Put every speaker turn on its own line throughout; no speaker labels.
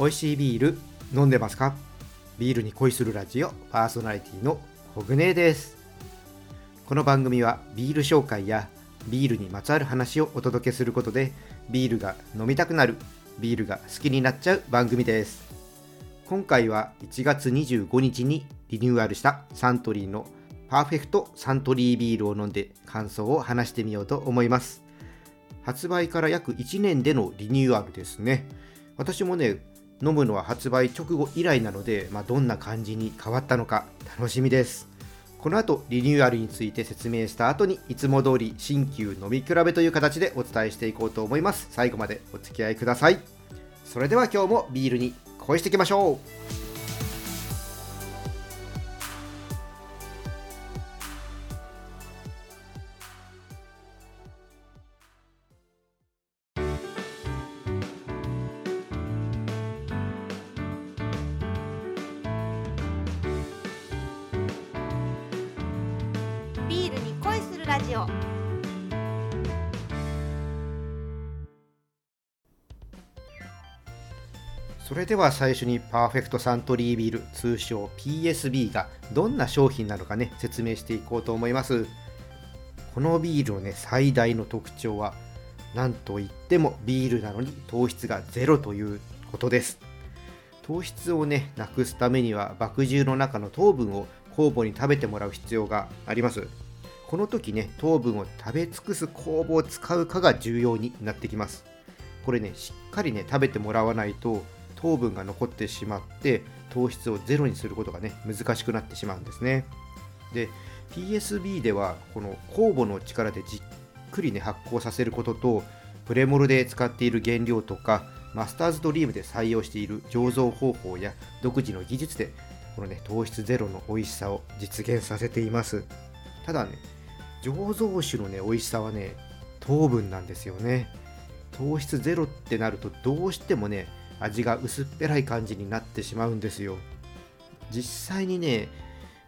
美味しいビール飲んでますか？ビールに恋するラジオパーソナリティのコグネです。この番組はビール紹介やビールにまつわる話をお届けすることでビールが飲みたくなるビールが好きになっちゃう番組です。今回は1月25日にリニューアルしたサントリーのパーフェクトサントリービールを飲んで感想を話してみようと思います。発売から約1年でのリニューアルですね。私もね飲むのは発売直後以来なので、まあ、どんな感じに変わったのか楽しみです。この後リニューアルについて説明した後にいつも通り新旧飲み比べという形でお伝えしていこうと思います。最後までお付き合いください。それでは今日もビールに恋していきましょう。それでは最初にパーフェクトサントリービール通称 PSB がどんな商品なのかね説明していこうと思います。このビールのね最大の特徴は何といってもビールなのに糖質がゼロということです。糖質をねなくすためには麦汁の中の糖分を酵母に食べてもらう必要があります。この時ね糖分を食べ尽くす酵母を使うかが重要になってきます。これねしっかりね食べてもらわないと糖分が残ってしまって糖質をゼロにすることがね難しくなってしまうんですね。で PSB ではこの酵母の力でじっくりね発酵させることとプレモルで使っている原料とかマスターズドリームで採用している醸造方法や独自の技術でこのね糖質ゼロの美味しさを実現させています。ただね醸造酒のね美味しさはね糖分なんですよね。糖質ゼロってなるとどうしてもね味が薄っぺらい感じになってしまうんですよ。実際にね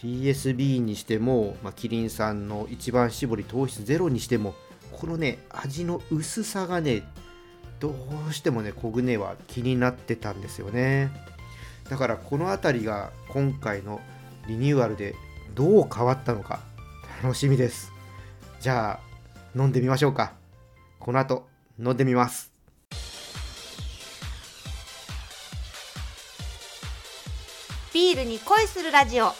PSB にしても、まあ、キリンさんの一番搾り糖質ゼロにしてもこのね味の薄さがねどうしてもねコグネは気になってたんですよね。だからこの辺りが今回のリニューアルでどう変わったのか楽しみです。じゃあ飲んでみましょうか。この後飲んでみます。
ビールに恋するラジオ。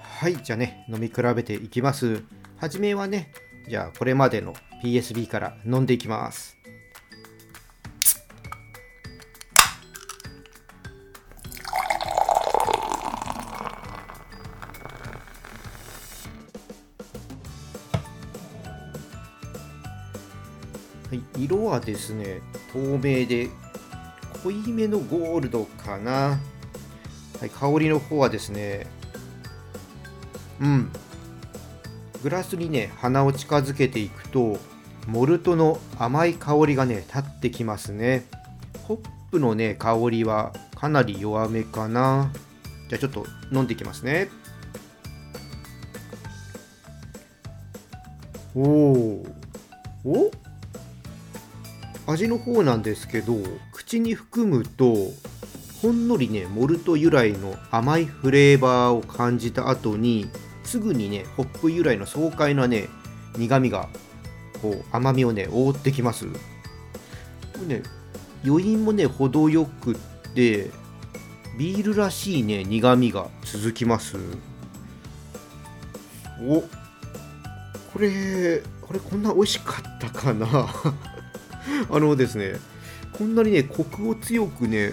はいじゃあね飲み比べていきます。はじめはねじゃあこれまでの PSB から飲んでいきます。はい、色はですね透明で濃いめのゴールドかな、はい、香りの方はですねうん。グラスにね鼻を近づけていくとモルトの甘い香りがね立ってきますね。ホップのね香りはかなり弱めかな。じゃあちょっと飲んでいきますね。おおお？味の方なんですけど口に含むとほんのりねモルト由来の甘いフレーバーを感じた後にすぐにねホップ由来の爽快なね苦みがこう甘みをね覆ってきます。これね余韻もね程よくってビールらしいね苦みが続きます。おこれこれこんな美味しかったかな？あのですねこんなにねコクを強くね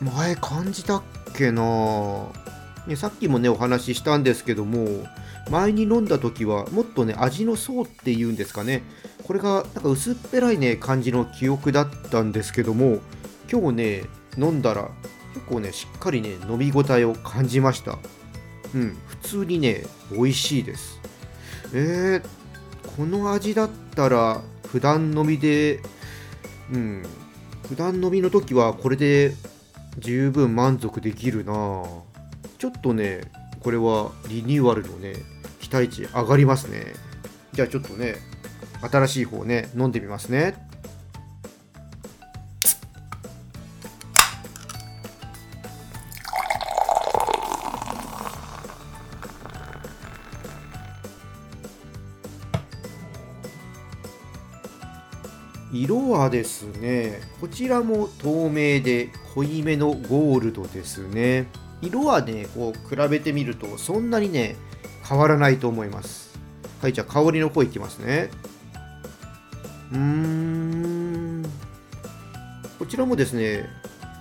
前感じたっけな。ね、さっきもねお話ししたんですけども前に飲んだ時はもっとね味の層っていうんですかね。これがなんか薄っぺらいね感じの記憶だったんですけども今日ね飲んだら結構ねしっかりね飲み応えを感じました。うん普通にね美味しいです。えー、この味だったら普段飲みでうん。普段飲みの時はこれで十分満足できるな。ちょっとねこれはリニューアルのね期待値上がりますね。じゃあちょっとね新しい方ね飲んでみますね。色はですねこちらも透明で濃いめのゴールドですね。色はねこう比べてみるとそんなにね変わらないと思います。はいじゃあ香りの方いきますね。うーん。こちらもですね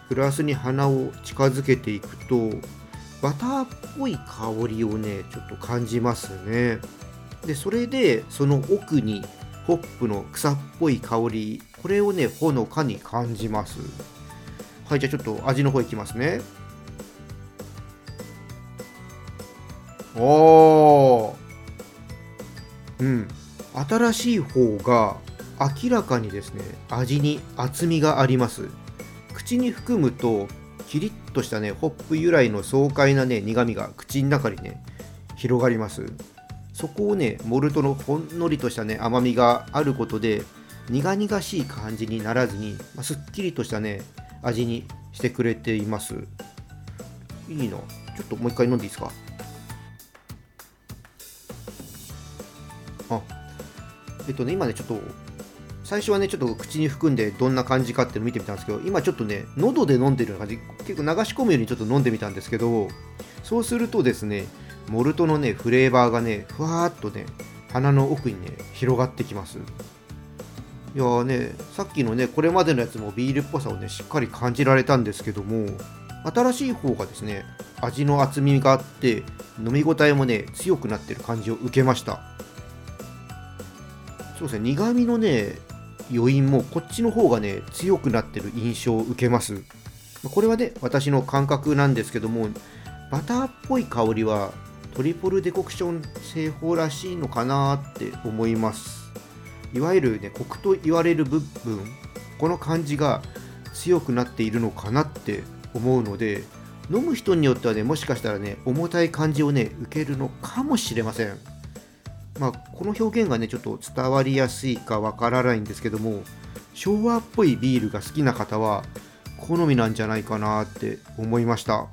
グラスに鼻を近づけていくとバターっぽい香りをねちょっと感じますね。でそれでその奥にホップの草っぽい香り。これをねほのかに感じます。はいじゃあちょっと味の方いきますね。おー。うん。新しい方が明らかにですね味に厚みがあります。口に含むとキリッとしたねホップ由来の爽快なね苦みが口の中にね広がります。そこをねモルトのほんのりとしたね甘みがあることで苦々しい感じにならずに、まあ、すっきりとしたね味にしてくれています。いいな。ちょっともう一回飲んでいいですか？あえっとね今ねちょっと最初はねちょっと口に含んでどんな感じかっていうのを見てみたんですけど今ちょっとね喉で飲んでるような感じ。結構流し込むようにちょっと飲んでみたんですけどそうするとですねモルトのねフレーバーがねふわーっとね鼻の奥にね広がってきます。いやーねさっきのねこれまでのやつもビールっぽさをねしっかり感じられたんですけども新しい方がですね味の厚みがあって飲み応えもね強くなってる感じを受けました。そうですね苦味のね余韻もこっちの方がね強くなってる印象を受けます。これはね私の感覚なんですけどもバターっぽい香りはトリプルデコクション製法らしいのかなって思います。いわゆるねコクと言われる部分この感じが強くなっているのかなって思うので飲む人によってはねもしかしたらね重たい感じをね受けるのかもしれません。まあこの表現がねちょっと伝わりやすいかわからないんですけども昭和っぽいビールが好きな方は好みなんじゃないかなって思いました。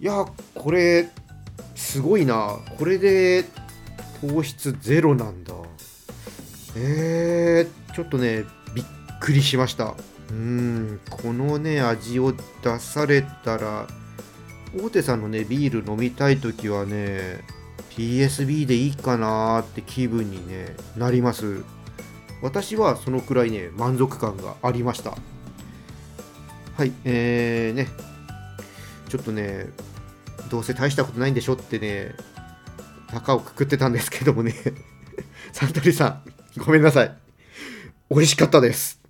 いやこれすごいな。これで糖質ゼロなんだ。えー、ちょっとねびっくりしました。うんこのね味を出されたら大手さんのねビール飲みたい時はね PSB でいいかなーって気分に、ね、なります。私はそのくらいね満足感がありました。はいえーね。ちょっとねどうせ大したことないんでしょってね高をくくってたんですけどもね。サントリーさんごめんなさい。美味しかったです。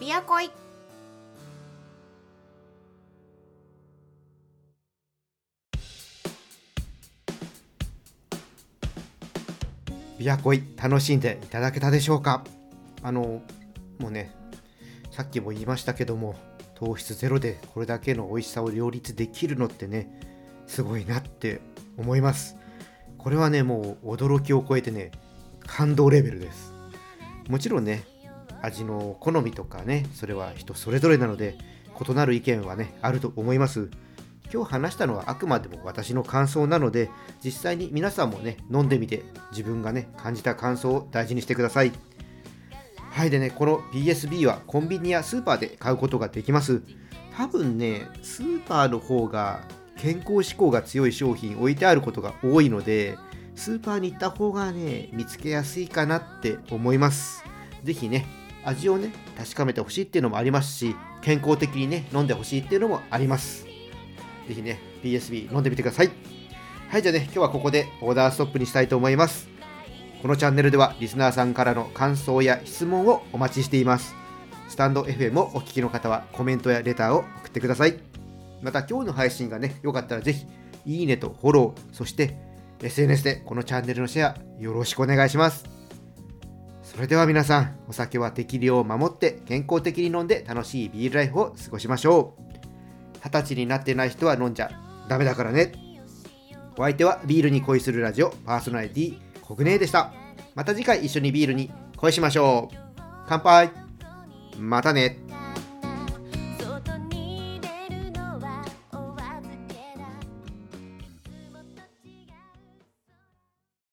ビアコイ。
ビアコイ楽しんでいただけたでしょうか？あのもうねさっきも言いましたけども糖質ゼロでこれだけの美味しさを両立できるのってねすごいなって思います。これはねもう驚きを超えてね感動レベルです。もちろんね味の好みとかねそれは人それぞれなので異なる意見はねあると思います。今日話したのはあくまでも私の感想なので実際に皆さんもね飲んでみて自分がね感じた感想を大事にしてください。はいでねこの PSB はコンビニやスーパーで買うことができます多分ねスーパーの方が健康志向が強い商品置いてあることが多いのでスーパーに行った方がね見つけやすいかなって思います是非ね味をね確かめてほしいっていうのもありますし健康的にね飲んでほしいっていうのもありますぜひね、PSB 飲んでみてください。はい、じゃあね、今日はここでオーダーストップにしたいと思います。このチャンネルではリスナーさんからの感想や質問をお待ちしています。スタンド FM をお聞きの方はコメントやレターを送ってください。また今日の配信がね、よかったらぜひ、いいねとフォロー、そして SNS でこのチャンネルのシェアよろしくお願いします。それでは皆さん、お酒は適量を守って健康的に飲んで楽しいビールライフを過ごしましょう。二十歳になってない人は飲んじゃダメだからね。お相手はビールに恋するラジオパーソナリティコグネでした。また次回一緒にビールに恋しましょう。乾杯またね